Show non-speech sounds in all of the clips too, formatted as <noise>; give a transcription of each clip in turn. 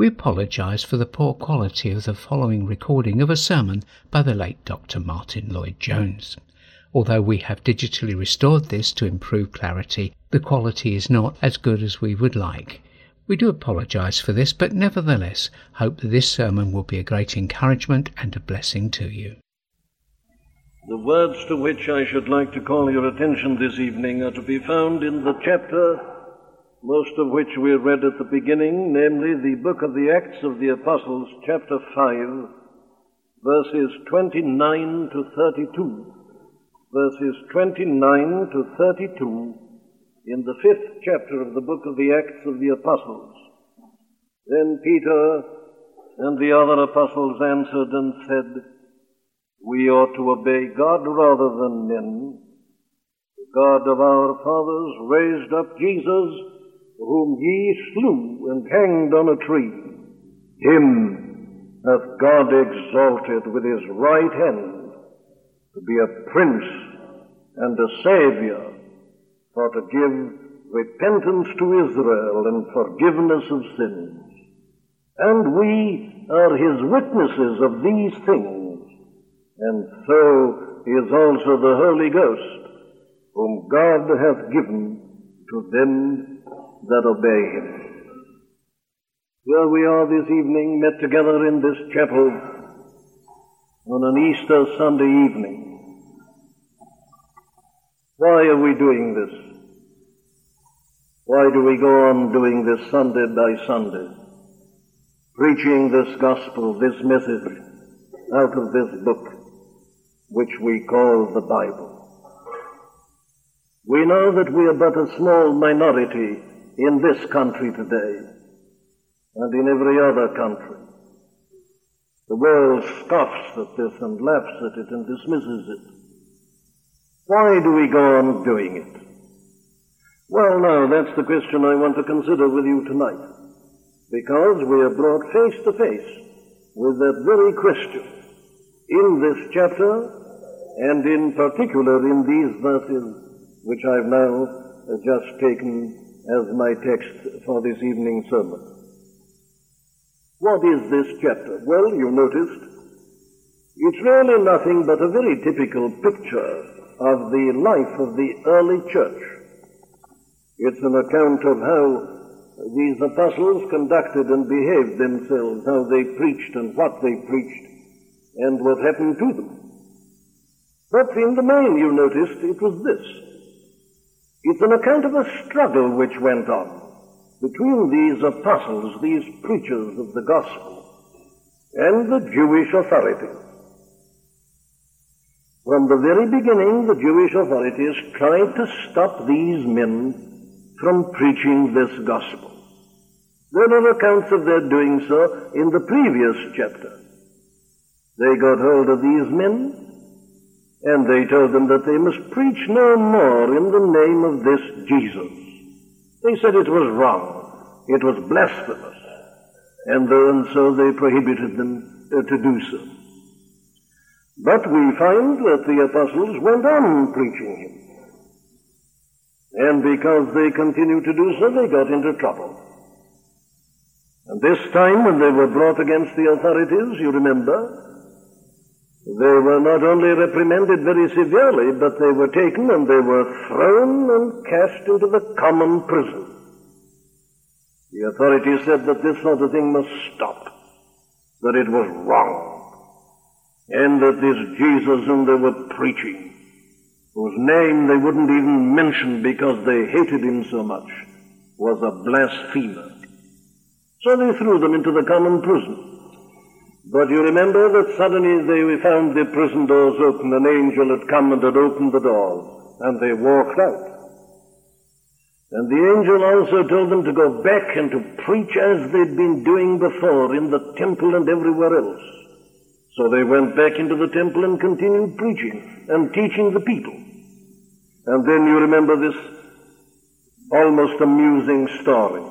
We apologise for the poor quality of the following recording of a sermon by the late Dr. Martyn Lloyd-Jones. Although we have digitally restored this to improve clarity, the quality is not as good as we would like. We do apologise for this, but nevertheless hope that this sermon will be a great encouragement and a blessing to you. The words to which I should like to call your attention this evening are to be found in the chapter most of which we read at the beginning, namely the book of the Acts of the Apostles, chapter 5, verses 29 to 32. Verses 29 to 32 in the fifth chapter of the book of the Acts of the Apostles. Then Peter and the other apostles answered and said, We ought to obey God rather than men. The God of our fathers raised up Jesus whom ye slew and hanged on a tree, him hath God exalted with his right hand to be a prince and a savior, for to give repentance to Israel and forgiveness of sins. And we are his witnesses of these things, and so is also the Holy Ghost, whom God hath given to them that obey him. Here we are this evening met together in this chapel on an Easter Sunday evening. Why are we doing this? Why do we go on doing this Sunday by Sunday? Preaching this gospel, this message out of this book, which we call the Bible. We know that we are but a small minority in this country today and in every other country. The world scoffs at this and laughs at it and dismisses it. Why do we go on doing it? Well, now, that's the question I want to consider with you tonight. Because we are brought face to face with that very question in this chapter and in particular in these verses which I've now uh, just taken as my text for this evening's sermon. What is this chapter? Well, you noticed it's really nothing but a very typical picture of the life of the early church. It's an account of how these apostles conducted and behaved themselves, how they preached and what they preached, and what happened to them. But in the main, you noticed, it was this. It's an account of a struggle which went on between these apostles, these preachers of the gospel, and the Jewish authorities. From the very beginning, the Jewish authorities tried to stop these men from preaching this gospel. There are accounts of their doing so in the previous chapter. They got hold of these men and they told them that they must preach no more in the name of this Jesus. They said it was wrong. It was blasphemous. And, and so they prohibited them uh, to do so. But we find that the apostles went on preaching him. And because they continued to do so, they got into trouble. And this time, when they were brought against the authorities, you remember, they were not only reprimanded very severely, but they were taken and they were thrown and cast into the common prison. The authorities said that this sort of thing must stop, that it was wrong, and that this Jesus whom they were preaching, whose name they wouldn't even mention because they hated him so much, was a blasphemer. So they threw them into the common prison. But you remember that suddenly they found the prison doors open. An angel had come and had opened the doors, and they walked out. And the angel also told them to go back and to preach as they'd been doing before in the temple and everywhere else. So they went back into the temple and continued preaching and teaching the people. And then you remember this almost amusing story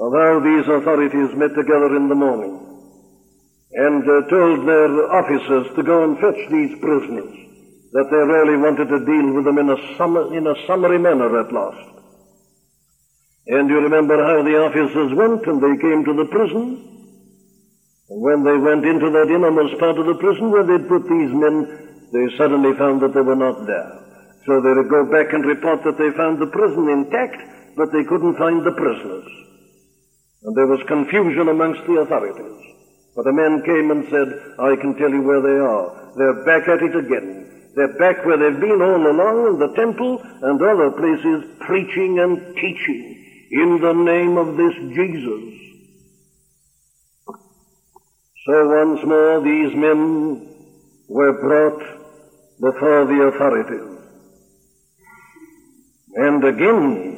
of how these authorities met together in the morning and uh, told their officers to go and fetch these prisoners, that they really wanted to deal with them in a, summer, in a summary manner at last. And you remember how the officers went and they came to the prison? And when they went into that innermost part of the prison where they'd put these men, they suddenly found that they were not there. So they would go back and report that they found the prison intact, but they couldn't find the prisoners. And there was confusion amongst the authorities. But the man came and said, I can tell you where they are. They're back at it again. They're back where they've been all along in the temple and other places preaching and teaching in the name of this Jesus. So once more these men were brought before the authorities. And again,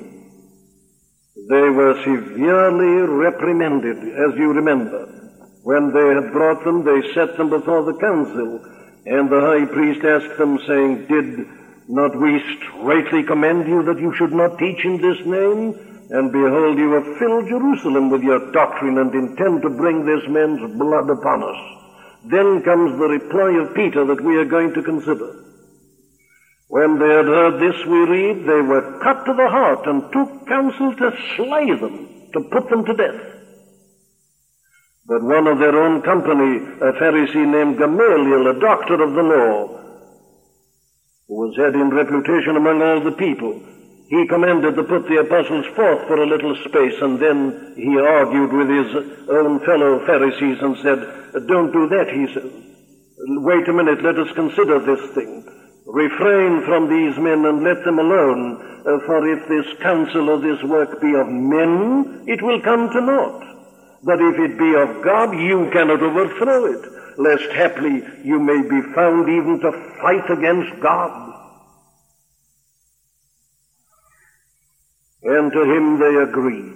they were severely reprimanded, as you remember. When they had brought them, they set them before the council, and the high priest asked them, saying, Did not we straightly command you that you should not teach in this name? And behold, you have filled Jerusalem with your doctrine and intend to bring this man's blood upon us. Then comes the reply of Peter that we are going to consider. When they had heard this, we read, they were cut to the heart and took counsel to slay them, to put them to death. But one of their own company, a Pharisee named Gamaliel, a doctor of the law, who was had in reputation among all the people, he commanded to put the apostles forth for a little space, and then he argued with his own fellow Pharisees and said, Don't do that, he said. Wait a minute, let us consider this thing. Refrain from these men and let them alone, uh, for if this counsel or this work be of men, it will come to naught. But if it be of God, you cannot overthrow it, lest haply you may be found even to fight against God. And to him they agreed.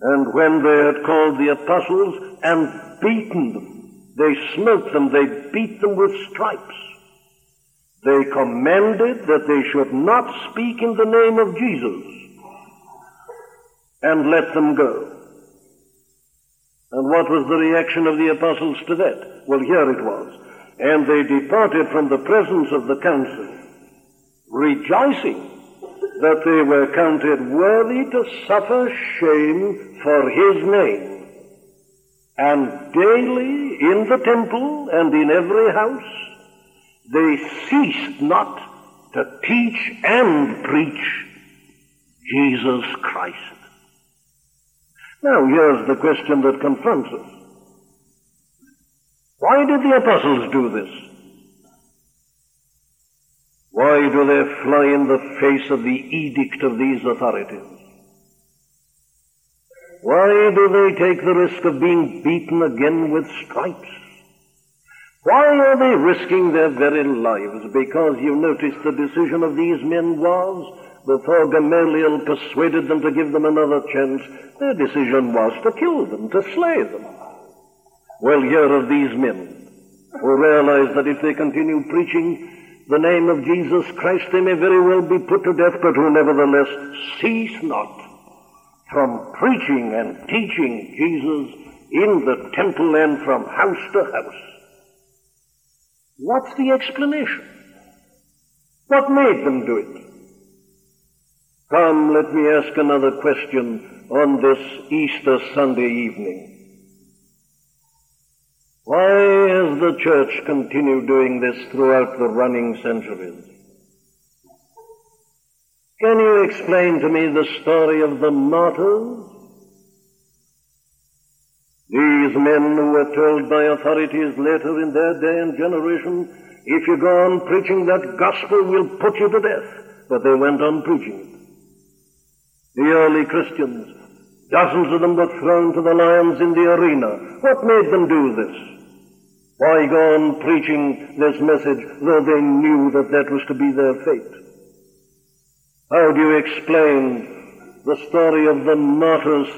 And when they had called the apostles and beaten them, they smote them, they beat them with stripes. They commanded that they should not speak in the name of Jesus and let them go. And what was the reaction of the apostles to that? Well, here it was. And they departed from the presence of the council, rejoicing that they were counted worthy to suffer shame for his name. And daily in the temple and in every house, they ceased not to teach and preach Jesus Christ. Now here's the question that confronts us. Why did the apostles do this? Why do they fly in the face of the edict of these authorities? Why do they take the risk of being beaten again with stripes? Why are they risking their very lives? Because you notice the decision of these men was, before Gamaliel persuaded them to give them another chance, their decision was to kill them, to slay them. Well, here are these men who realize that if they continue preaching the name of Jesus Christ, they may very well be put to death, but who nevertheless cease not from preaching and teaching Jesus in the temple and from house to house. What's the explanation? What made them do it? Come, let me ask another question on this Easter Sunday evening. Why has the church continued doing this throughout the running centuries? Can you explain to me the story of the martyrs? These men who were told by authorities later in their day and generation, if you go on preaching that gospel, we'll put you to death. But they went on preaching. The early Christians, dozens of them were thrown to the lions in the arena. What made them do this? Why go on preaching this message though they knew that that was to be their fate? How do you explain the story of the martyrs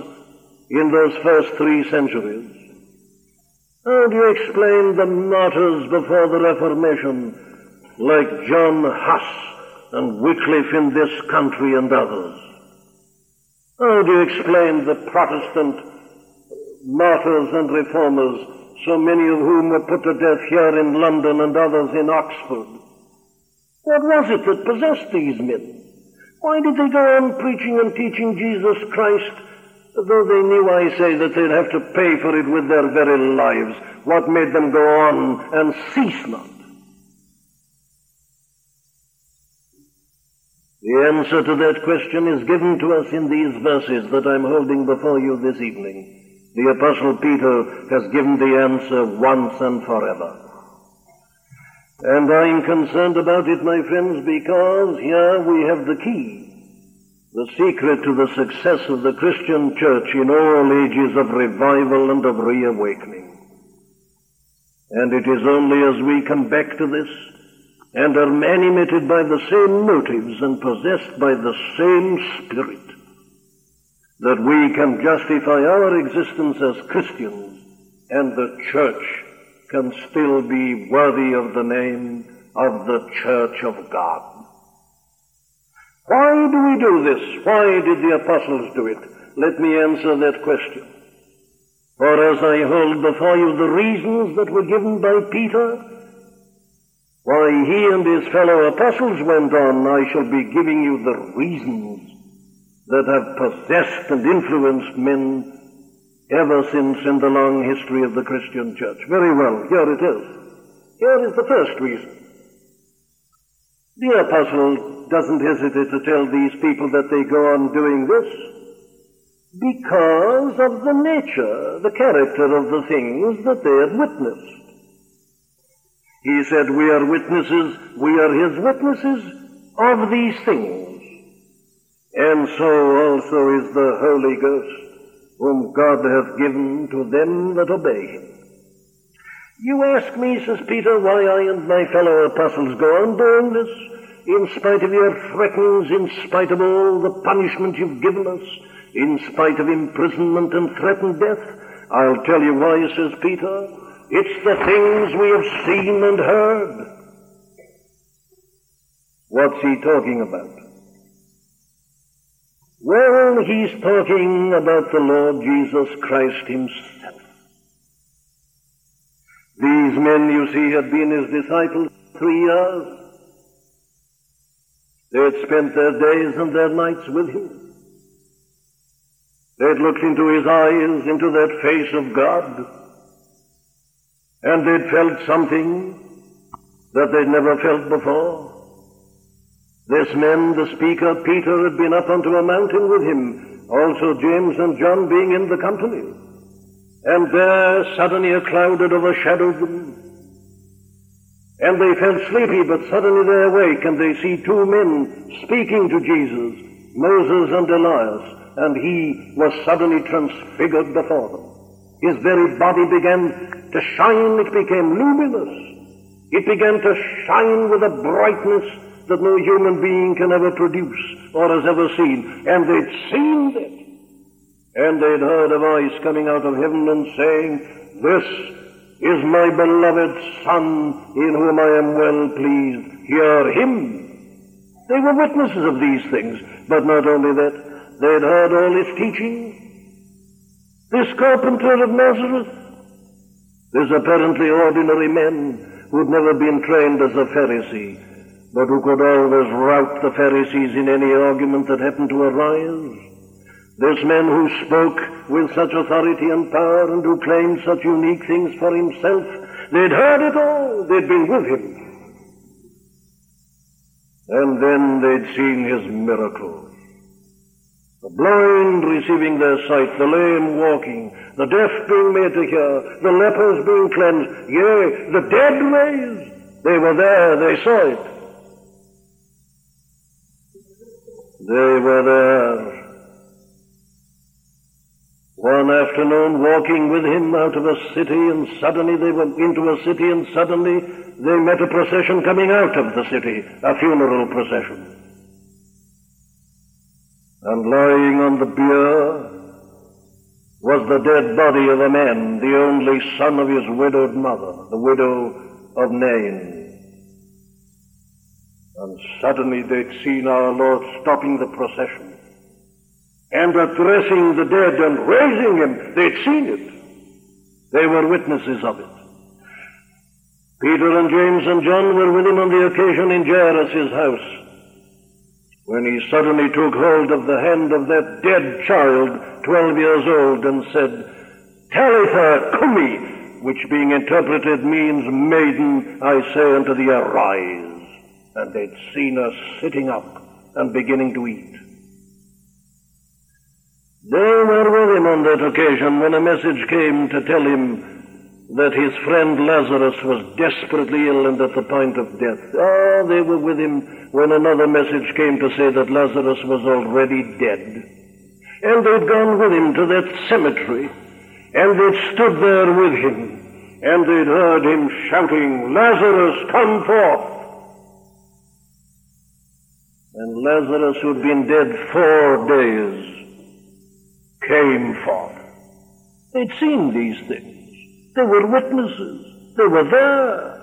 in those first three centuries? How do you explain the martyrs before the Reformation, like John Huss and Wycliffe in this country and others? How do you explain the Protestant martyrs and reformers so many of whom were put to death here in London and others in Oxford. What was it that possessed these men? Why did they go on preaching and teaching Jesus Christ, though they knew, I say, that they'd have to pay for it with their very lives? What made them go on and cease not? The answer to that question is given to us in these verses that I'm holding before you this evening. The Apostle Peter has given the answer once and forever. And I'm concerned about it, my friends, because here we have the key, the secret to the success of the Christian church in all ages of revival and of reawakening. And it is only as we come back to this and are animated by the same motives and possessed by the same spirit that we can justify our existence as Christians and the church can still be worthy of the name of the Church of God. Why do we do this? Why did the apostles do it? Let me answer that question. For as I hold before you the reasons that were given by Peter, why he and his fellow apostles went on, I shall be giving you the reasons that have possessed and influenced men ever since in the long history of the Christian church. Very well, here it is. Here is the first reason. The apostle doesn't hesitate to tell these people that they go on doing this because of the nature, the character of the things that they have witnessed. He said, we are witnesses, we are his witnesses of these things. And so also is the Holy Ghost whom God hath given to them that obey him. You ask me, says Peter, why I and my fellow apostles go on doing this, in spite of your threats, in spite of all the punishment you've given us, in spite of imprisonment and threatened death. I'll tell you why, says Peter. It's the things we have seen and heard. What's he talking about? Well, he's talking about the Lord Jesus Christ himself. These men, you see, had been his disciples three years. They had spent their days and their nights with him. They had looked into his eyes, into that face of God, and they'd felt something that they'd never felt before. This man, the speaker, Peter, had been up onto a mountain with him, also James and John being in the company. And there suddenly a cloud had overshadowed them. And they felt sleepy, but suddenly they awake and they see two men speaking to Jesus, Moses and Elias, and he was suddenly transfigured before them. His very body began to shine, it became luminous. It began to shine with a brightness that no human being can ever produce or has ever seen. And they'd seen it. And they'd heard a voice coming out of heaven and saying, This is my beloved Son in whom I am well pleased. Hear him. They were witnesses of these things. But not only that, they'd heard all his teaching. This carpenter of Nazareth, this apparently ordinary man who'd never been trained as a Pharisee, but who could always rout the Pharisees in any argument that happened to arise. This man who spoke with such authority and power and who claimed such unique things for himself, they'd heard it all, they'd been with him. And then they'd seen his miracles. The blind receiving their sight, the lame walking, the deaf being made to hear, the lepers being cleansed, yea, the dead raised. They were there, they saw it. They were there. One afternoon walking with him out of a city and suddenly they went into a city and suddenly they met a procession coming out of the city, a funeral procession. And lying on the bier was the dead body of a man, the only son of his widowed mother, the widow of Nain. And suddenly they'd seen our Lord stopping the procession and addressing the dead and raising him. They'd seen it. They were witnesses of it. Peter and James and John were with him on the occasion in Jairus' house. When he suddenly took hold of the hand of that dead child, twelve years old, and said, Talitha cumi, which being interpreted means, Maiden, I say unto thee, arise. And they'd seen her sitting up and beginning to eat. They were with him on that occasion when a message came to tell him that his friend Lazarus was desperately ill and at the point of death. Ah, they were with him when another message came to say that Lazarus was already dead. And they'd gone with him to that cemetery, and they'd stood there with him, and they'd heard him shouting, Lazarus, come forth! And Lazarus, who'd been dead four days, came forth. They'd seen these things. They were witnesses. They were there.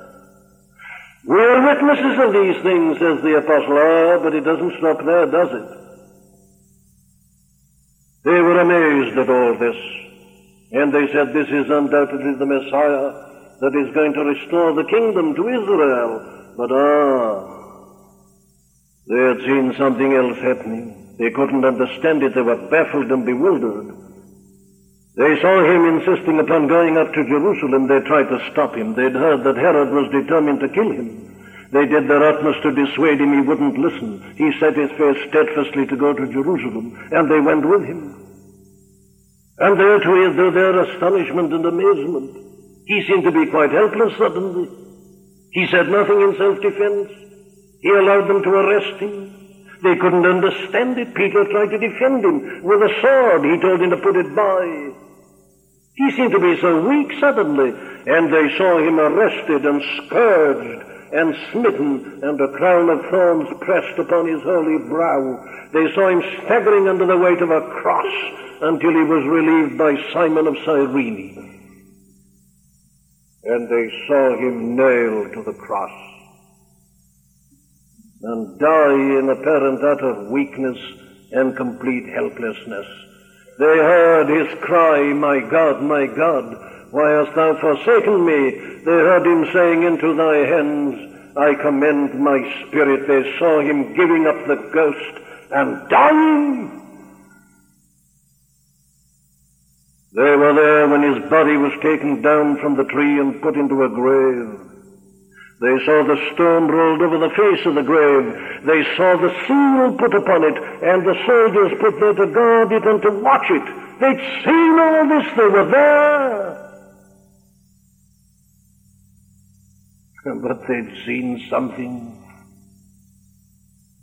We are witnesses of these things, says the apostle. Ah, but it doesn't stop there, does it? They were amazed at all this. And they said, this is undoubtedly the Messiah that is going to restore the kingdom to Israel. But ah, they had seen something else happening. They couldn't understand it. They were baffled and bewildered. They saw him insisting upon going up to Jerusalem. They tried to stop him. They'd heard that Herod was determined to kill him. They did their utmost to dissuade him. He wouldn't listen. He set his face steadfastly to go to Jerusalem, and they went with him. And there to their astonishment and amazement, he seemed to be quite helpless suddenly. He said nothing in self-defense. He allowed them to arrest him. They couldn't understand it. Peter tried to defend him with a sword. He told him to put it by. He seemed to be so weak suddenly, and they saw him arrested and scourged and smitten, and a crown of thorns pressed upon his holy brow. They saw him staggering under the weight of a cross until he was relieved by Simon of Cyrene. And they saw him nailed to the cross and die in apparent utter weakness and complete helplessness. They heard his cry, My God, my God, why hast thou forsaken me? They heard him saying, Into thy hands I commend my spirit. They saw him giving up the ghost and dying. They were there when his body was taken down from the tree and put into a grave. They saw the stone rolled over the face of the grave. They saw the seal put upon it, and the soldiers put there to guard it and to watch it. They'd seen all this. They were there. <laughs> But they'd seen something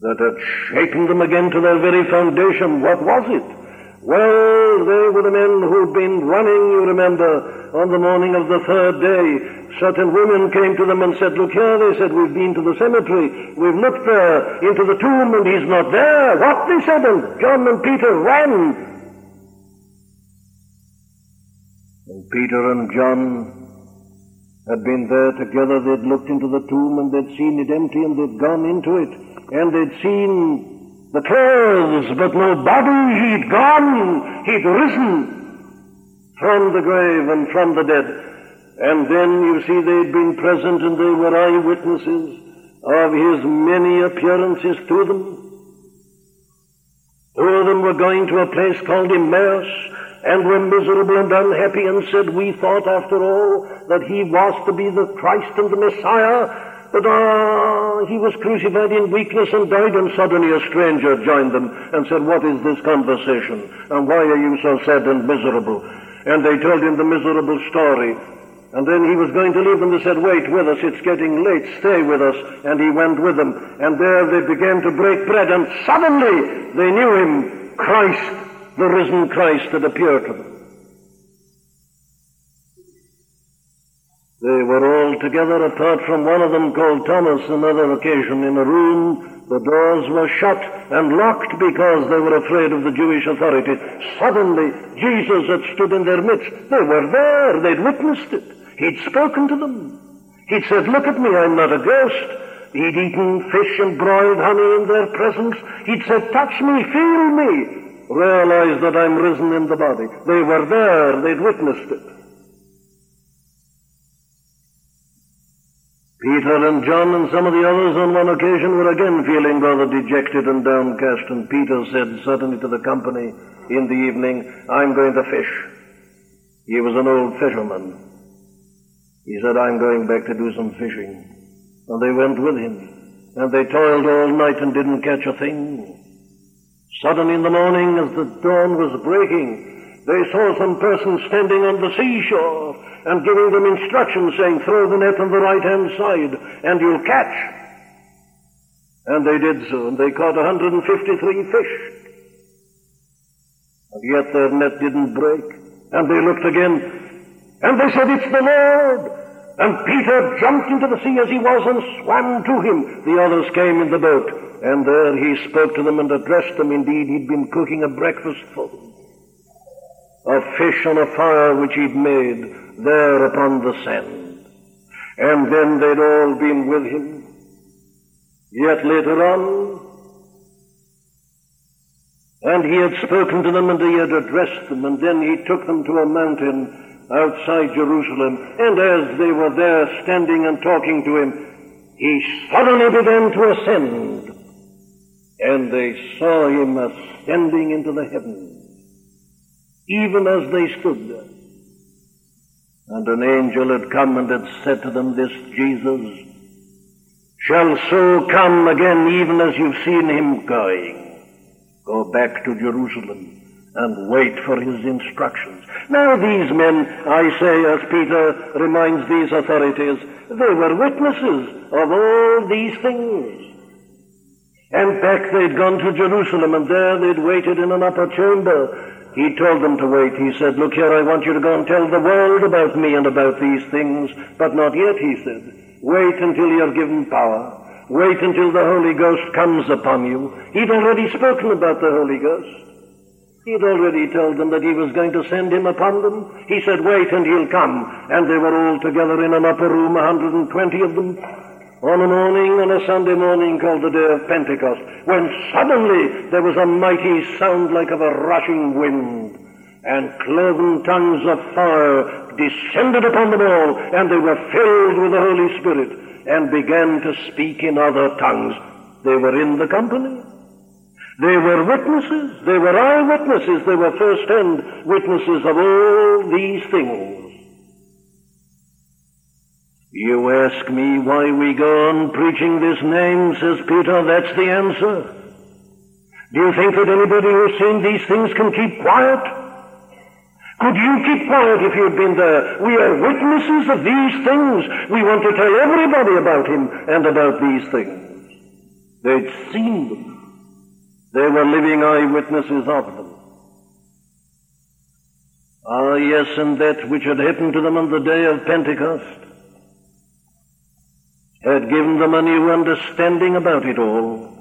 that had shaken them again to their very foundation. What was it? Well, they were the men who'd been running, you remember, on the morning of the third day. Certain women came to them and said, look here, they said, we've been to the cemetery. We've looked there into the tomb and he's not there. What? They said, and John and Peter ran. And Peter and John had been there together. They'd looked into the tomb and they'd seen it empty and they'd gone into it. And they'd seen the clothes, but no body. He'd gone. He'd risen from the grave and from the dead. And then you see they'd been present and they were eyewitnesses of his many appearances to them. Two of them were going to a place called Emmaus and were miserable and unhappy and said, we thought after all that he was to be the Christ and the Messiah but ah, he was crucified in weakness and died, and suddenly a stranger joined them and said, What is this conversation? And why are you so sad and miserable? And they told him the miserable story. And then he was going to leave them. They said, Wait with us, it's getting late, stay with us. And he went with them. And there they began to break bread, and suddenly they knew him, Christ, the risen Christ had appeared to them. They were all together apart from one of them called Thomas another occasion in a room. The doors were shut and locked because they were afraid of the Jewish authorities. Suddenly, Jesus had stood in their midst. They were there. They'd witnessed it. He'd spoken to them. He'd said, look at me, I'm not a ghost. He'd eaten fish and broiled honey in their presence. He'd said, touch me, feel me. Realize that I'm risen in the body. They were there. They'd witnessed it. Peter and John and some of the others on one occasion were again feeling rather dejected and downcast, and Peter said suddenly to the company in the evening, I'm going to fish. He was an old fisherman. He said, I'm going back to do some fishing. And they went with him. And they toiled all night and didn't catch a thing. Suddenly in the morning, as the dawn was breaking, they saw some person standing on the seashore and giving them instructions saying, throw the net on the right hand side and you'll catch. And they did so, and they caught 153 fish. And yet their net didn't break. And they looked again, and they said, it's the Lord. And Peter jumped into the sea as he was and swam to him. The others came in the boat, and there he spoke to them and addressed them. Indeed, he'd been cooking a breakfast for them. A fish on a fire which he'd made there upon the sand. And then they'd all been with him. Yet later on, and he had spoken to them and he had addressed them, and then he took them to a mountain outside Jerusalem, and as they were there standing and talking to him, he suddenly began to ascend, and they saw him ascending into the heavens, even as they stood there. And an angel had come and had said to them, This Jesus shall so come again even as you've seen him going. Go back to Jerusalem and wait for his instructions. Now these men, I say, as Peter reminds these authorities, they were witnesses of all these things. And back they'd gone to Jerusalem and there they'd waited in an upper chamber he told them to wait. He said, Look here, I want you to go and tell the world about me and about these things, but not yet, he said. Wait until you're given power. Wait until the Holy Ghost comes upon you. He'd already spoken about the Holy Ghost. He'd already told them that he was going to send him upon them. He said, wait and he'll come. And they were all together in an upper room, 120 of them, on a morning, on a Sunday morning called the day of Pentecost, when suddenly there was a mighty sound like of a rushing wind, and cloven tongues of fire descended upon them all, and they were filled with the Holy Spirit, and began to speak in other tongues. They were in the company. They were witnesses. They were eyewitnesses. They were first-hand witnesses of all these things. You ask me why we go on preaching this name, says Peter. That's the answer. Do you think that anybody who's seen these things can keep quiet? Could you keep quiet if you'd been there? We are witnesses of these things. We want to tell everybody about him and about these things. They'd seen them. They were living eyewitnesses of them. Ah, yes, and that which had happened to them on the day of Pentecost had given them a new understanding about it all.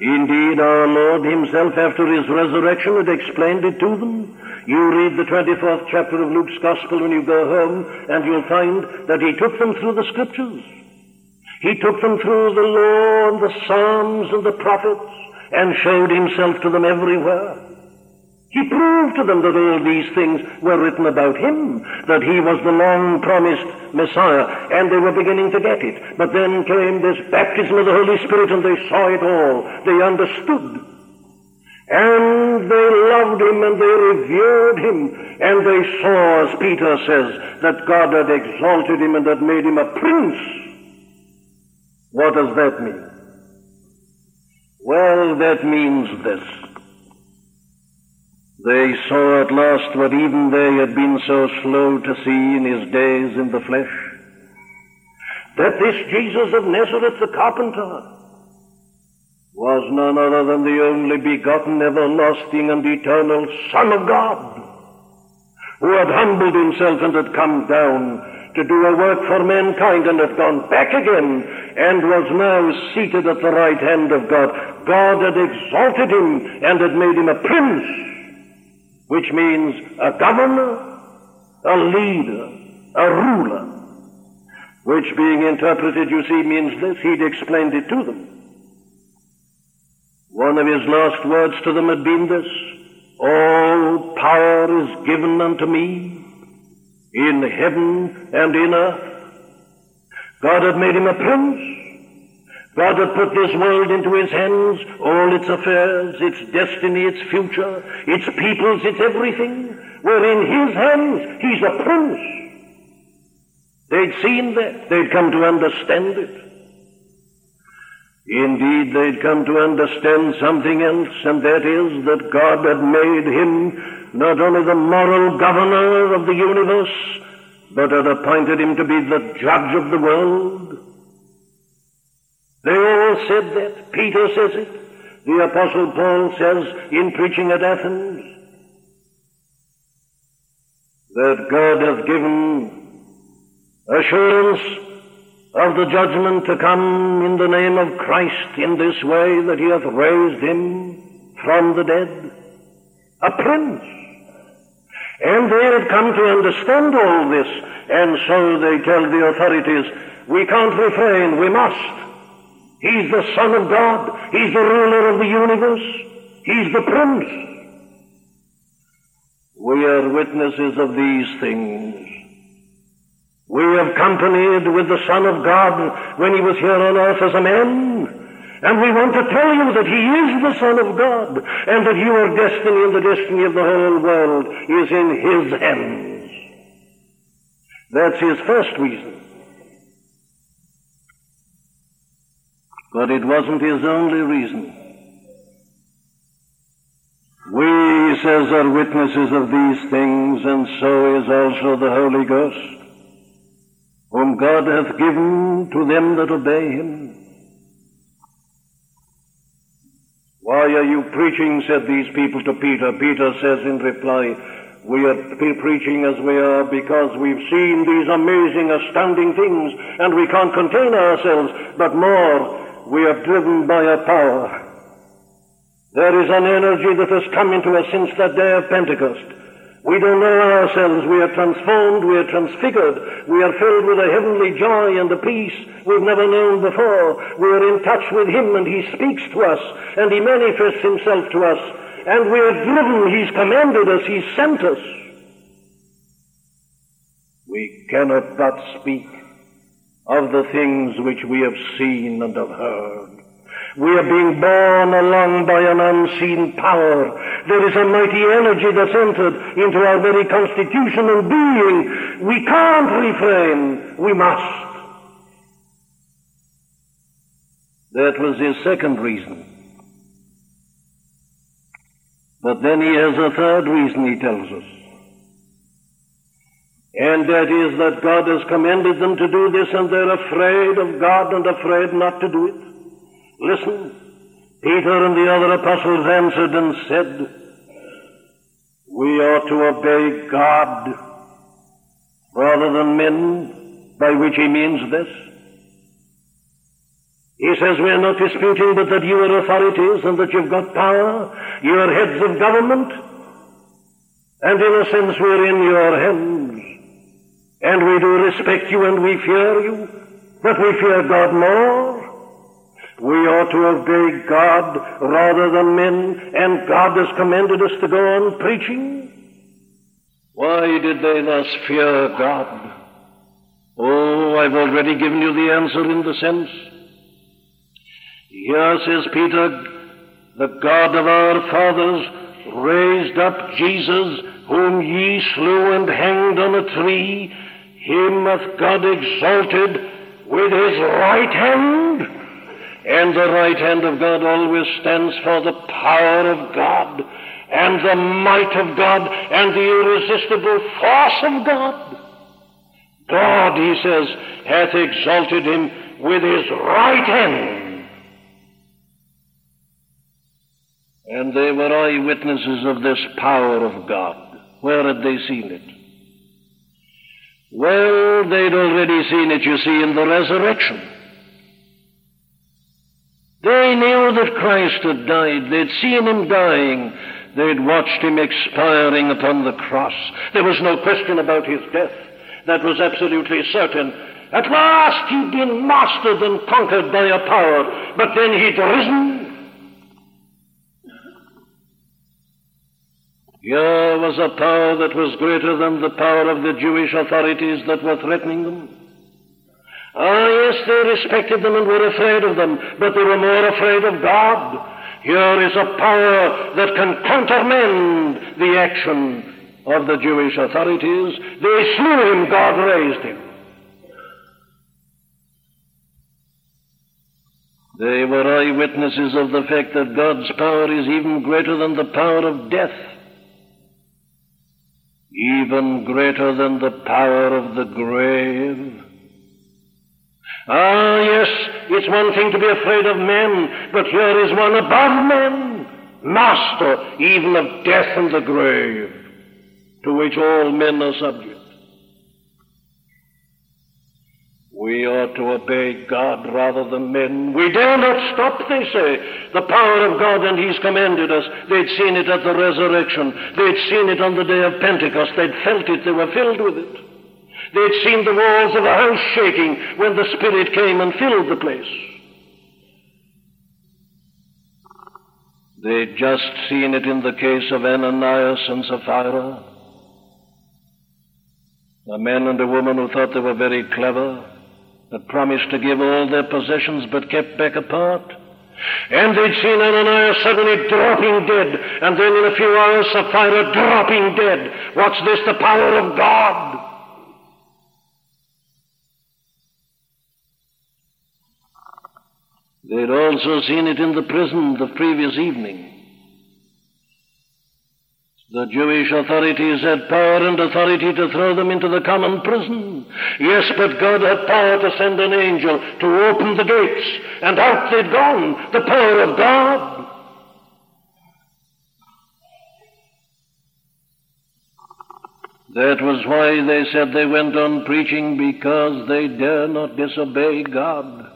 Indeed, our Lord himself, after his resurrection, had explained it to them. You read the 24th chapter of Luke's Gospel when you go home, and you'll find that he took them through the Scriptures. He took them through the law and the Psalms and the prophets, and showed himself to them everywhere. He proved to them that all these things were written about him, that he was the long promised Messiah, and they were beginning to get it. But then came this baptism of the Holy Spirit and they saw it all. They understood. And they loved him and they revered him. And they saw, as Peter says, that God had exalted him and had made him a prince. What does that mean? Well, that means this. They saw at last what even they had been so slow to see in his days in the flesh. That this Jesus of Nazareth the carpenter was none other than the only begotten, everlasting, and eternal Son of God, who had humbled himself and had come down to do a work for mankind and had gone back again and was now seated at the right hand of God. God had exalted him and had made him a prince which means a governor, a leader, a ruler, which being interpreted, you see, means this. He'd explained it to them. One of his last words to them had been this, All power is given unto me in heaven and in earth. God had made him a prince. God had put this world into his hands, all its affairs, its destiny, its future, its peoples, its everything were in his hands. He's a prince. They'd seen that. They'd come to understand it. Indeed, they'd come to understand something else, and that is that God had made him not only the moral governor of the universe, but had appointed him to be the judge of the world. They all said that. Peter says it. The apostle Paul says in preaching at Athens that God hath given assurance of the judgment to come in the name of Christ in this way that he hath raised him from the dead. A prince. And they had come to understand all this, and so they tell the authorities, we can't refrain, we must. He's the Son of God. He's the ruler of the universe. He's the Prince. We are witnesses of these things. We have companied with the Son of God when he was here on earth as a man. And we want to tell you that he is the Son of God and that your destiny and the destiny of the whole world is in his hands. That's his first reason. But it wasn't his only reason. We, he says, are witnesses of these things, and so is also the Holy Ghost, whom God hath given to them that obey him. Why are you preaching, said these people to Peter. Peter says in reply, we are preaching as we are because we've seen these amazing, astounding things, and we can't contain ourselves, but more, we are driven by a power. There is an energy that has come into us since that day of Pentecost. We don't know ourselves. We are transformed. We are transfigured. We are filled with a heavenly joy and a peace we've never known before. We are in touch with Him and He speaks to us and He manifests Himself to us. And we are driven. He's commanded us. He's sent us. We cannot but speak of the things which we have seen and have heard. We are being borne along by an unseen power. There is a mighty energy that's entered into our very constitution and being. We can't refrain. We must. That was his second reason. But then he has a third reason, he tells us. And that is that God has commanded them to do this and they're afraid of God and afraid not to do it. Listen, Peter and the other apostles answered and said, we ought to obey God rather than men, by which he means this. He says we are not disputing but that you are authorities and that you've got power, you are heads of government, and in a sense we're in your hands. And we do respect you and we fear you, but we fear God more. We ought to obey God rather than men, and God has commanded us to go on preaching. Why did they thus fear God? Oh, I've already given you the answer in the sense. Here says Peter, the God of our fathers raised up Jesus, whom ye slew and hanged on a tree, him hath God exalted with his right hand. And the right hand of God always stands for the power of God and the might of God and the irresistible force of God. God, he says, hath exalted him with his right hand. And they were eyewitnesses of this power of God. Where had they seen it? Well, they'd already seen it, you see, in the resurrection. They knew that Christ had died. They'd seen him dying. They'd watched him expiring upon the cross. There was no question about his death. That was absolutely certain. At last he'd been mastered and conquered by a power, but then he'd risen Here was a power that was greater than the power of the Jewish authorities that were threatening them. Ah, yes, they respected them and were afraid of them, but they were more afraid of God. Here is a power that can countermand the action of the Jewish authorities. They slew him, God raised him. They were eyewitnesses of the fact that God's power is even greater than the power of death, even greater than the power of the grave. Ah, yes, it's one thing to be afraid of men, but here is one above men, master even of death and the grave, to which all men are subject. We ought to obey God rather than men. We dare not stop, they say, the power of God, and He's commanded us. They'd seen it at the resurrection. They'd seen it on the day of Pentecost. They'd felt it. They were filled with it. They'd seen the walls of a house shaking when the Spirit came and filled the place. They'd just seen it in the case of Ananias and Sapphira. A man and a woman who thought they were very clever, had promised to give all their possessions but kept back a part. And they'd seen Ananias suddenly dropping dead, and then in a few hours Sapphira dropping dead. What's this? The power of God. They'd also seen it in the prison the previous evening. The Jewish authorities had power and authority to throw them into the common prison. Yes, but God had power to send an angel to open the gates, and out they'd gone. The power of God. That was why they said they went on preaching because they dare not disobey God.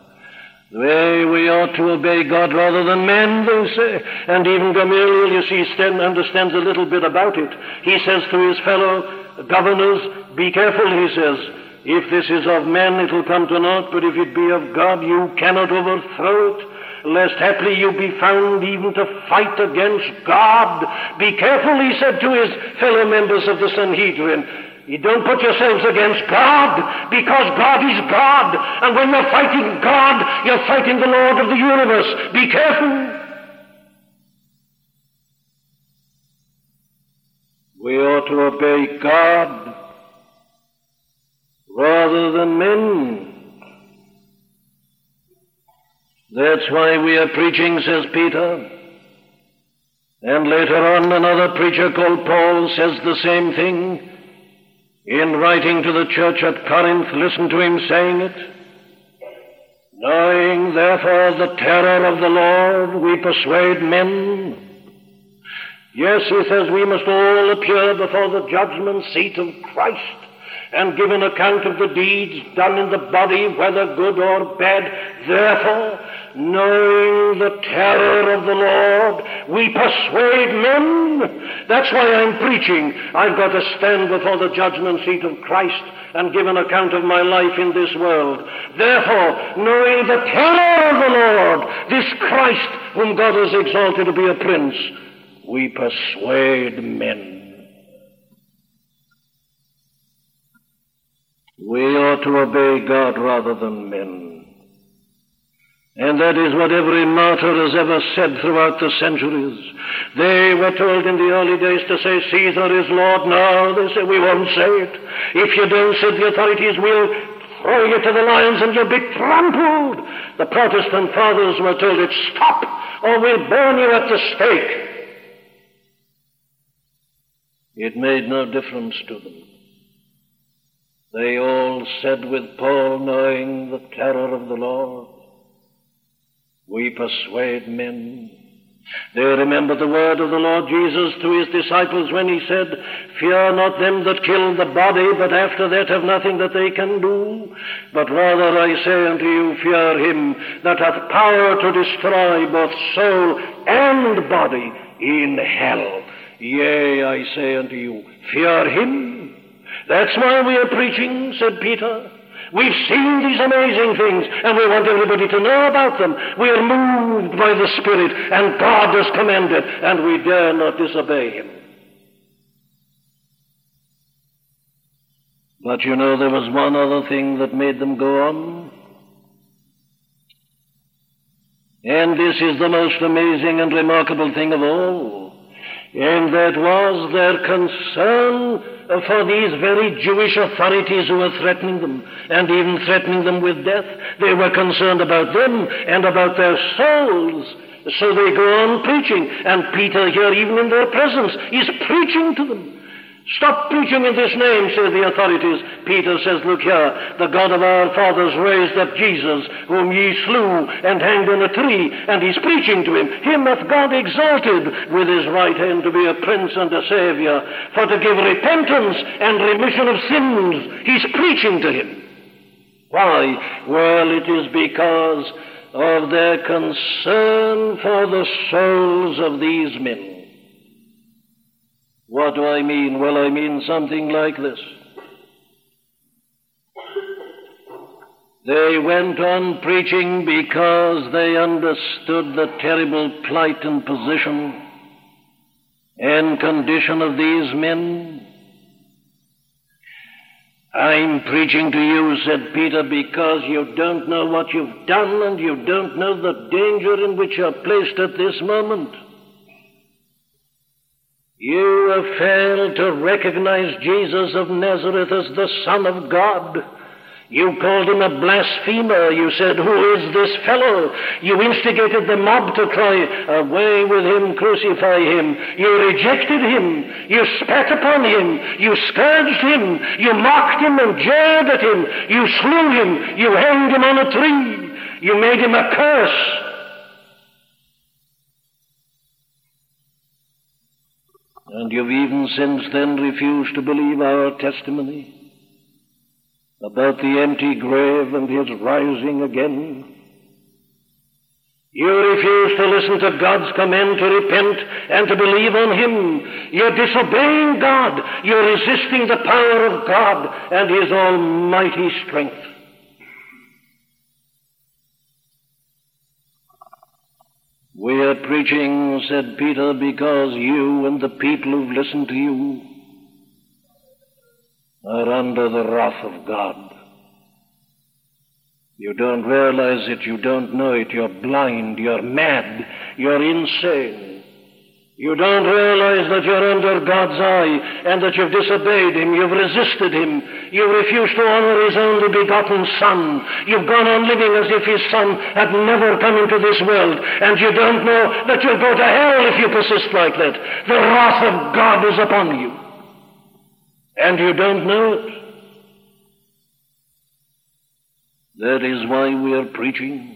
Way we ought to obey God rather than men, they say. And even Gamaliel, you see, understands a little bit about it. He says to his fellow governors, be careful, he says. If this is of men, it will come to naught, but if it be of God, you cannot overthrow it lest haply you be found even to fight against God. Be careful, he said to his fellow members of the Sanhedrin. You don't put yourselves against God because God is God. And when you're fighting God, you're fighting the Lord of the universe. Be careful. We ought to obey God rather than men. That's why we are preaching, says Peter. And later on, another preacher called Paul says the same thing. In writing to the church at Corinth, listen to him saying it. Knowing therefore the terror of the Lord, we persuade men. Yes, he says we must all appear before the judgment seat of Christ and give an account of the deeds done in the body, whether good or bad. Therefore, knowing the terror of the Lord, we persuade men. That's why I'm preaching. I've got to stand before the judgment seat of Christ and give an account of my life in this world. Therefore, knowing the terror of the Lord, this Christ whom God has exalted to be a prince, we persuade men. We ought to obey God rather than men. And that is what every martyr has ever said throughout the centuries. They were told in the early days to say Caesar is Lord. Now they say we won't say it. If you don't, said the authorities, we'll throw you to the lions and you'll be trampled. The Protestant fathers were told it, stop, or we'll burn you at the stake. It made no difference to them. They all said with Paul, knowing the terror of the Lord, we persuade men. They remember the word of the Lord Jesus to his disciples when he said, Fear not them that kill the body, but after that have nothing that they can do. But rather I say unto you, fear him that hath power to destroy both soul and body in hell. Yea, I say unto you, fear him. That's why we are preaching, said Peter. We've seen these amazing things, and we want everybody to know about them. We are moved by the Spirit, and God has commanded, and we dare not disobey Him. But you know, there was one other thing that made them go on. And this is the most amazing and remarkable thing of all. And that was their concern for these very Jewish authorities who were threatening them, and even threatening them with death. They were concerned about them and about their souls. So they go on preaching, and Peter here, even in their presence, is preaching to them. Stop preaching in this name, say the authorities. Peter says, Look here, the God of our fathers raised up Jesus, whom ye slew and hanged on a tree, and he's preaching to him. Him hath God exalted with his right hand to be a prince and a savior, for to give repentance and remission of sins. He's preaching to him. Why? Well, it is because of their concern for the souls of these men. What do I mean? Well, I mean something like this. They went on preaching because they understood the terrible plight and position and condition of these men. I'm preaching to you, said Peter, because you don't know what you've done and you don't know the danger in which you're placed at this moment. You have failed to recognize Jesus of Nazareth as the Son of God. You called him a blasphemer. You said, Who is this fellow? You instigated the mob to cry, Away with him, crucify him. You rejected him. You spat upon him. You scourged him. You mocked him and jeered at him. You slew him. You hanged him on a tree. You made him a curse. And you've even since then refused to believe our testimony about the empty grave and his rising again. You refuse to listen to God's command to repent and to believe on Him. You're disobeying God. You're resisting the power of God and His almighty strength. We are preaching, said Peter, because you and the people who've listened to you are under the wrath of God. You don't realize it, you don't know it, you're blind, you're mad, you're insane. You don't realize that you're under God's eye and that you've disobeyed Him, you've resisted Him, you refuse to honor His only begotten Son. You've gone on living as if His Son had never come into this world, and you don't know that you'll go to hell if you persist like that. The wrath of God is upon you. And you don't know it. That is why we are preaching.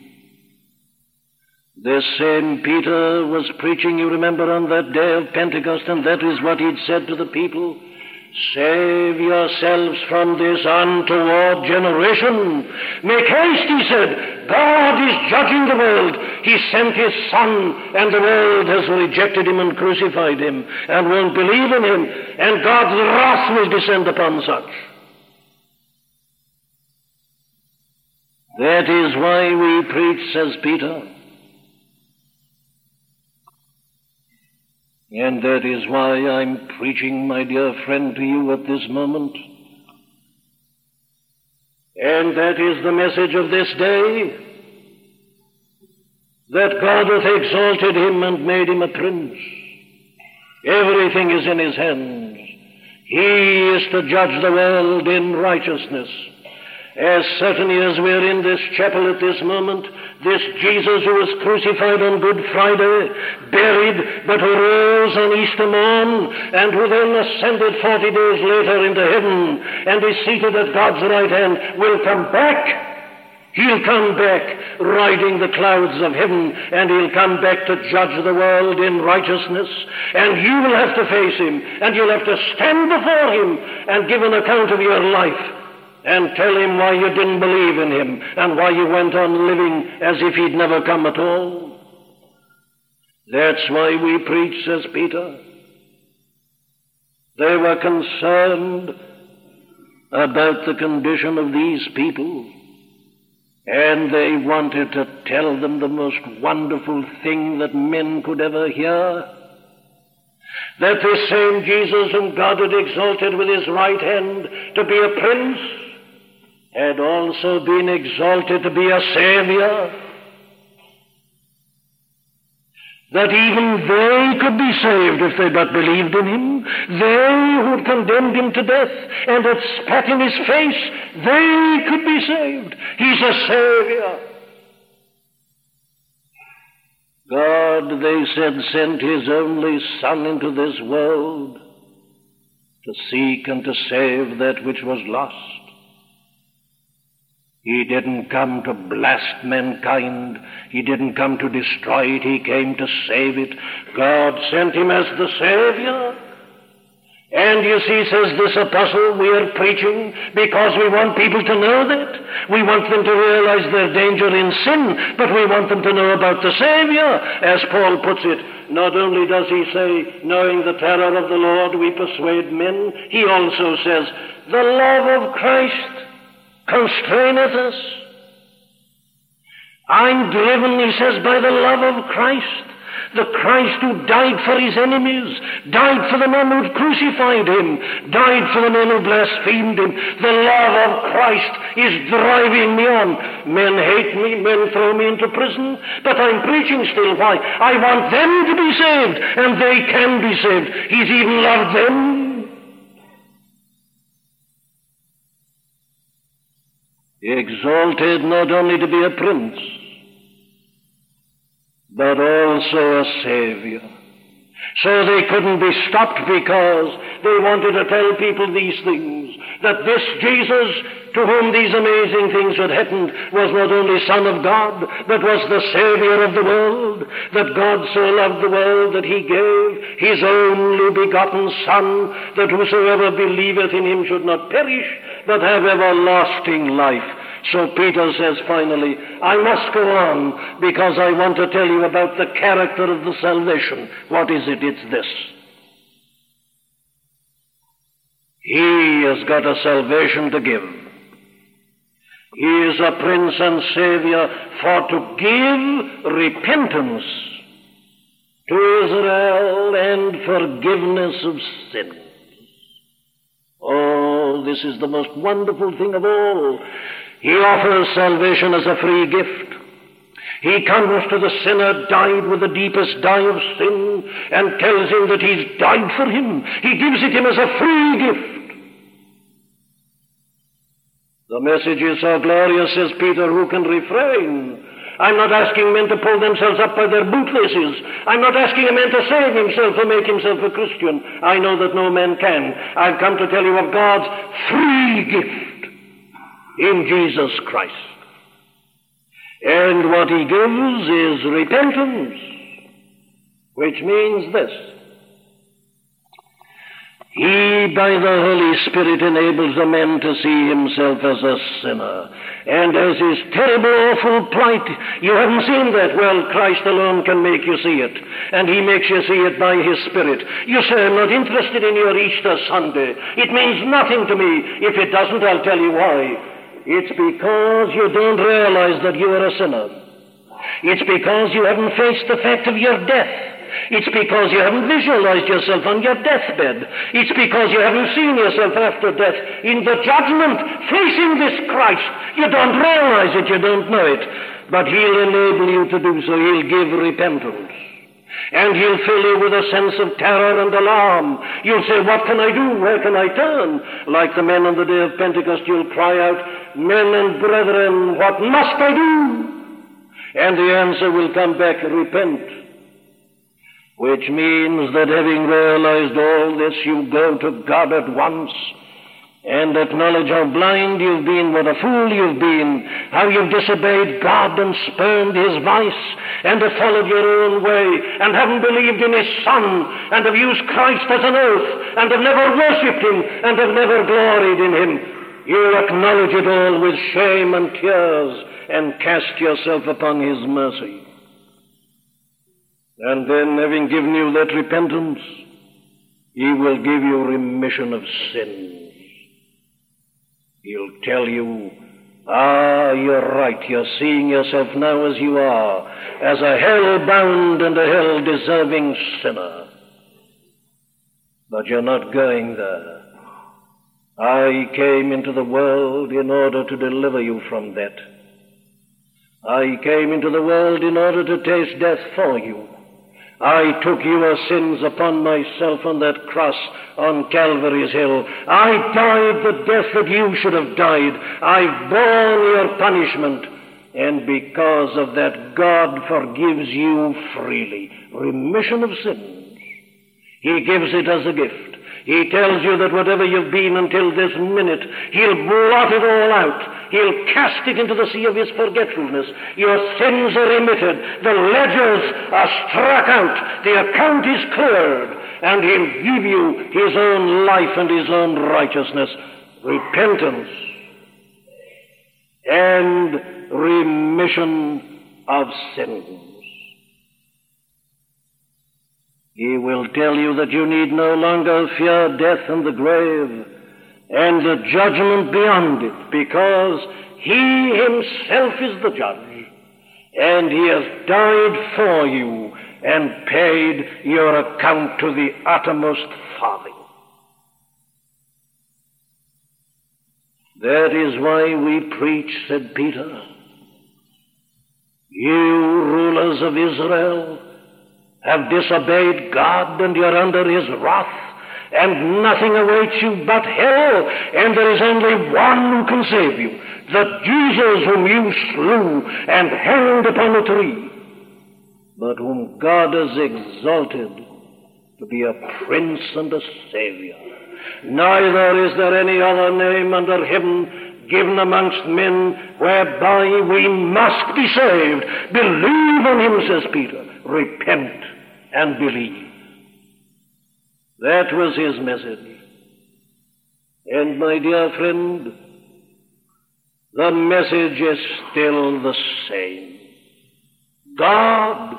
This same Peter was preaching, you remember, on that day of Pentecost, and that is what he'd said to the people. Save yourselves from this untoward generation. Make haste, he said. God is judging the world. He sent his Son, and the world has rejected him and crucified him, and won't believe in him, and God's wrath will descend upon such. That is why we preach, says Peter. And that is why I'm preaching, my dear friend, to you at this moment. And that is the message of this day that God hath exalted him and made him a prince. Everything is in his hands. He is to judge the world in righteousness. As certainly as we are in this chapel at this moment, this Jesus who was crucified on Good Friday, buried, but who rose on Easter morn, and who then ascended forty days later into heaven, and is seated at God's right hand, will come back. He'll come back riding the clouds of heaven, and he'll come back to judge the world in righteousness, and you will have to face him, and you'll have to stand before him and give an account of your life and tell him why you didn't believe in him and why you went on living as if he'd never come at all. That's why we preach, says Peter. They were concerned about the condition of these people, and they wanted to tell them the most wonderful thing that men could ever hear. That this same Jesus whom God had exalted with his right hand to be a prince had also been exalted to be a Savior. that even they could be saved if they but believed in him. They who condemned him to death and had spat in his face, they could be saved. He's a Savior. God, they said, sent his only Son into this world to seek and to save that which was lost. He didn't come to blast mankind. He didn't come to destroy it. He came to save it. God sent him as the Savior. And you see, says this apostle, we are preaching because we want people to know that. We want them to realize their danger in sin, but we want them to know about the Savior, as Paul puts it. Not only does he say, knowing the terror of the Lord, we persuade men, he also says, the love of Christ constraineth us. I'm driven, he says, by the love of Christ. The Christ who died for his enemies, died for the men who crucified him, died for the men who blasphemed him. The love of Christ is driving me on. Men hate me, men throw me into prison, but I'm preaching still. Why? I want them to be saved, and they can be saved. He's even loved them exalted not only to be a prince, but also a savior. So they couldn't be stopped because they wanted to tell people these things. That this Jesus, to whom these amazing things had happened, was not only Son of God, but was the Savior of the world. That God so loved the world that He gave His only begotten Son, that whosoever believeth in Him should not perish, but have everlasting life. So Peter says finally, I must go on because I want to tell you about the character of the salvation. What is it? It's this. He has got a salvation to give. He is a Prince and Savior for to give repentance to Israel and forgiveness of sins. Oh, this is the most wonderful thing of all. He offers salvation as a free gift. He comes to the sinner dyed with the deepest dye of sin and tells him that he's died for him. He gives it him as a free gift. The message is so glorious, says Peter, who can refrain? I'm not asking men to pull themselves up by their bootlaces. I'm not asking a man to save himself or make himself a Christian. I know that no man can. I've come to tell you of God's free gift in Jesus Christ. And what he gives is repentance, which means this. He, by the Holy Spirit, enables a man to see himself as a sinner and as his terrible, awful plight. You haven't seen that. Well, Christ alone can make you see it. And he makes you see it by his Spirit. You say, I'm not interested in your Easter Sunday. It means nothing to me. If it doesn't, I'll tell you why. It's because you don't realize that you are a sinner. It's because you haven't faced the fact of your death. It's because you haven't visualized yourself on your deathbed. It's because you haven't seen yourself after death in the judgment facing this Christ. You don't realize it, you don't know it. But He'll enable you to do so. He'll give repentance. And he'll fill you with a sense of terror and alarm. You'll say, what can I do? Where can I turn? Like the men on the day of Pentecost, you'll cry out, men and brethren, what must I do? And the answer will come back, repent. Which means that having realized all this, you go to God at once and acknowledge how blind you've been, what a fool you've been, how you've disobeyed God and spurned His vice, and have followed your own way, and haven't believed in His Son, and have used Christ as an oath, and have never worshipped Him, and have never gloried in Him. You acknowledge it all with shame and tears, and cast yourself upon His mercy. And then, having given you that repentance, He will give you remission of sins. He'll tell you, ah, you're right. You're seeing yourself now as you are, as a hell-bound and a hell-deserving sinner. But you're not going there. I came into the world in order to deliver you from that. I came into the world in order to taste death for you. I took your sins upon myself on that cross on Calvary's hill. I died the death that you should have died. I've borne your punishment. And because of that, God forgives you freely. Remission of sins. He gives it as a gift. He tells you that whatever you've been until this minute, He'll blot it all out. He'll cast it into the sea of His forgetfulness. Your sins are remitted. The ledgers are struck out. The account is cleared. And He'll give you His own life and His own righteousness. Repentance and remission of sins. He will tell you that you need no longer fear death and the grave and the judgment beyond it because He Himself is the judge and He has died for you and paid your account to the uttermost farthing. That is why we preach, said Peter. You rulers of Israel, have disobeyed God and you're under His wrath, and nothing awaits you but hell, and there is only one who can save you, the Jesus whom you slew and hanged upon a tree, but whom God has exalted to be a prince and a savior. Neither is there any other name under heaven given amongst men whereby we must be saved. Believe on him, says Peter. Repent and believe. That was his message. And my dear friend, the message is still the same. God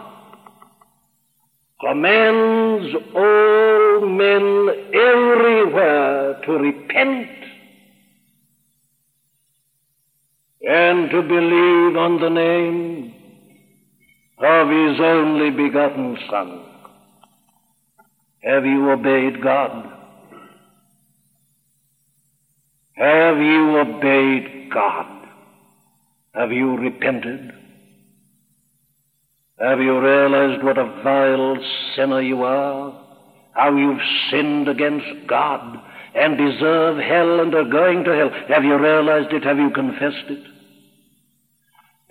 commands all men everywhere to repent and to believe on the name of His only begotten Son. Have you obeyed God? Have you obeyed God? Have you repented? Have you realized what a vile sinner you are? How you've sinned against God and deserve hell and are going to hell? Have you realized it? Have you confessed it?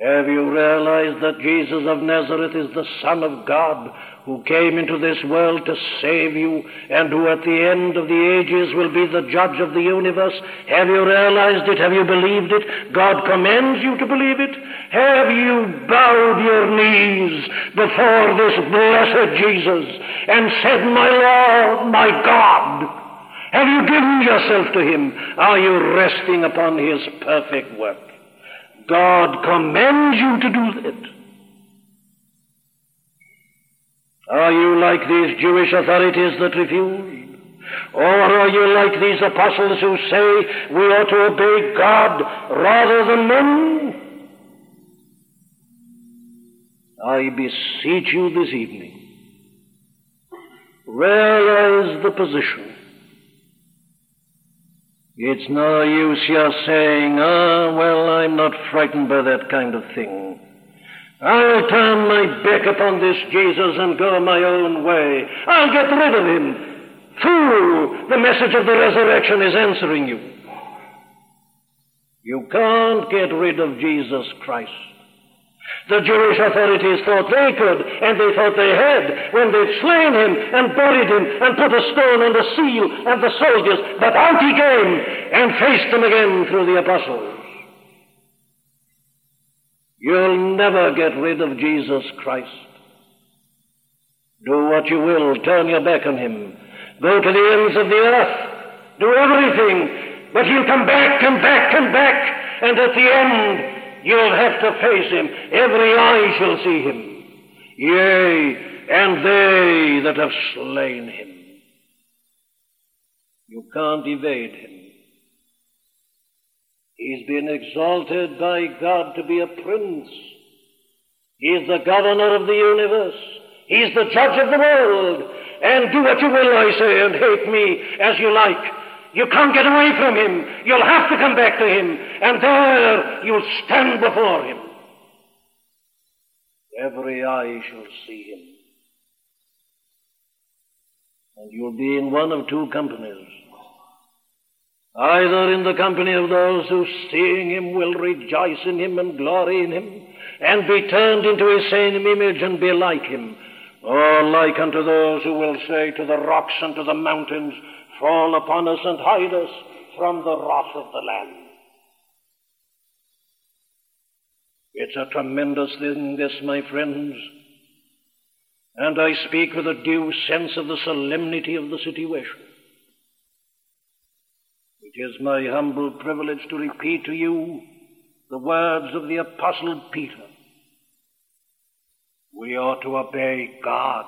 Have you realized that Jesus of Nazareth is the Son of God who came into this world to save you and who at the end of the ages will be the judge of the universe? Have you realized it? Have you believed it? God commands you to believe it. Have you bowed your knees before this blessed Jesus and said, My Lord, my God? Have you given yourself to Him? Are you resting upon His perfect work? God commands you to do that. Are you like these Jewish authorities that refuse? Or are you like these apostles who say we ought to obey God rather than men? I beseech you this evening, realize the position. It's no use your saying, ah, well, I'm not frightened by that kind of thing. I'll turn my back upon this Jesus and go my own way. I'll get rid of him. Fool, the message of the resurrection is answering you. You can't get rid of Jesus Christ. The Jewish authorities thought they could, and they thought they had, when they'd slain him and buried him and put a stone on the seal and the soldiers. But out he came and faced them again through the apostles. You'll never get rid of Jesus Christ. Do what you will, turn your back on him. Go to the ends of the earth. Do everything. But he'll come back and back and back. And at the end, You'll have to face him. Every eye shall see him. Yea, and they that have slain him. You can't evade him. He's been exalted by God to be a prince. He's the governor of the universe. He's the judge of the world. And do what you will, I say, and hate me as you like. You can't get away from him. You'll have to come back to him. And there you'll stand before him. Every eye shall see him. And you'll be in one of two companies. Either in the company of those who, seeing him, will rejoice in him and glory in him, and be turned into his same image and be like him, or like unto those who will say to the rocks and to the mountains, Fall upon us and hide us from the wrath of the Lamb. It's a tremendous thing, this, my friends. And I speak with a due sense of the solemnity of the situation. It is my humble privilege to repeat to you the words of the Apostle Peter. We ought to obey God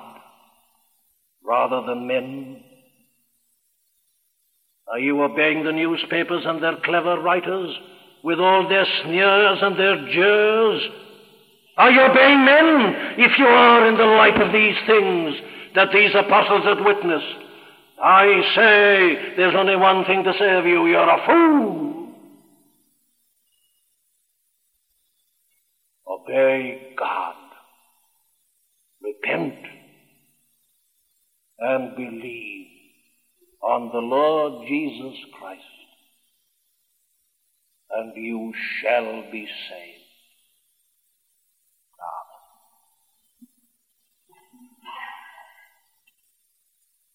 rather than men. Are you obeying the newspapers and their clever writers with all their sneers and their jeers? Are you obeying men if you are in the light of these things that these apostles have witnessed? I say there's only one thing to say of you you're a fool. Obey God. Repent and believe on the Lord Jesus Christ, and you shall be saved.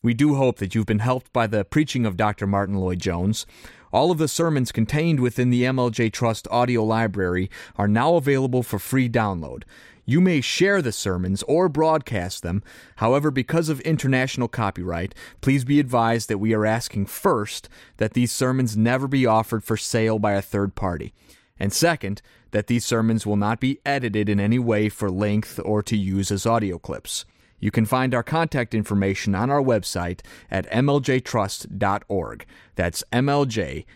We do hope that you've been helped by the preaching of Dr. Martyn Lloyd-Jones. All of the sermons contained within the MLJ Trust audio library are now available for free download. You may share the sermons or broadcast them. However, because of international copyright, please be advised that we are asking first that these sermons never be offered for sale by a third party. And second, that these sermons will not be edited in any way for length or to use as audio clips. You can find our contact information on our website at mljtrust.org. That's mljtrust.org.